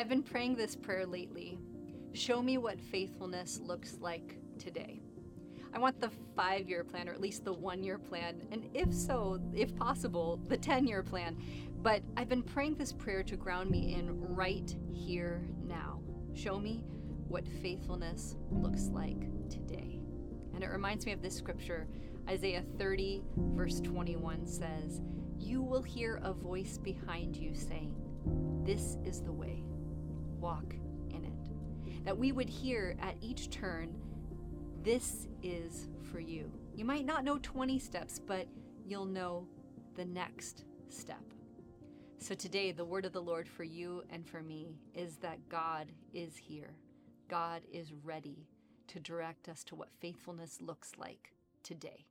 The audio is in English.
I've been praying this prayer lately. Show me what faithfulness looks like today. I want the five year plan, or at least the one year plan, and if so, if possible, the 10 year plan. But I've been praying this prayer to ground me in right here now. Show me what faithfulness looks like today. And it reminds me of this scripture Isaiah 30, verse 21 says, You will hear a voice behind you saying, This is the way, walk in it. That we would hear at each turn, This is for you. You might not know 20 steps, but you'll know the next step. So today, the word of the Lord for you and for me is that God is here. God is ready to direct us to what faithfulness looks like today.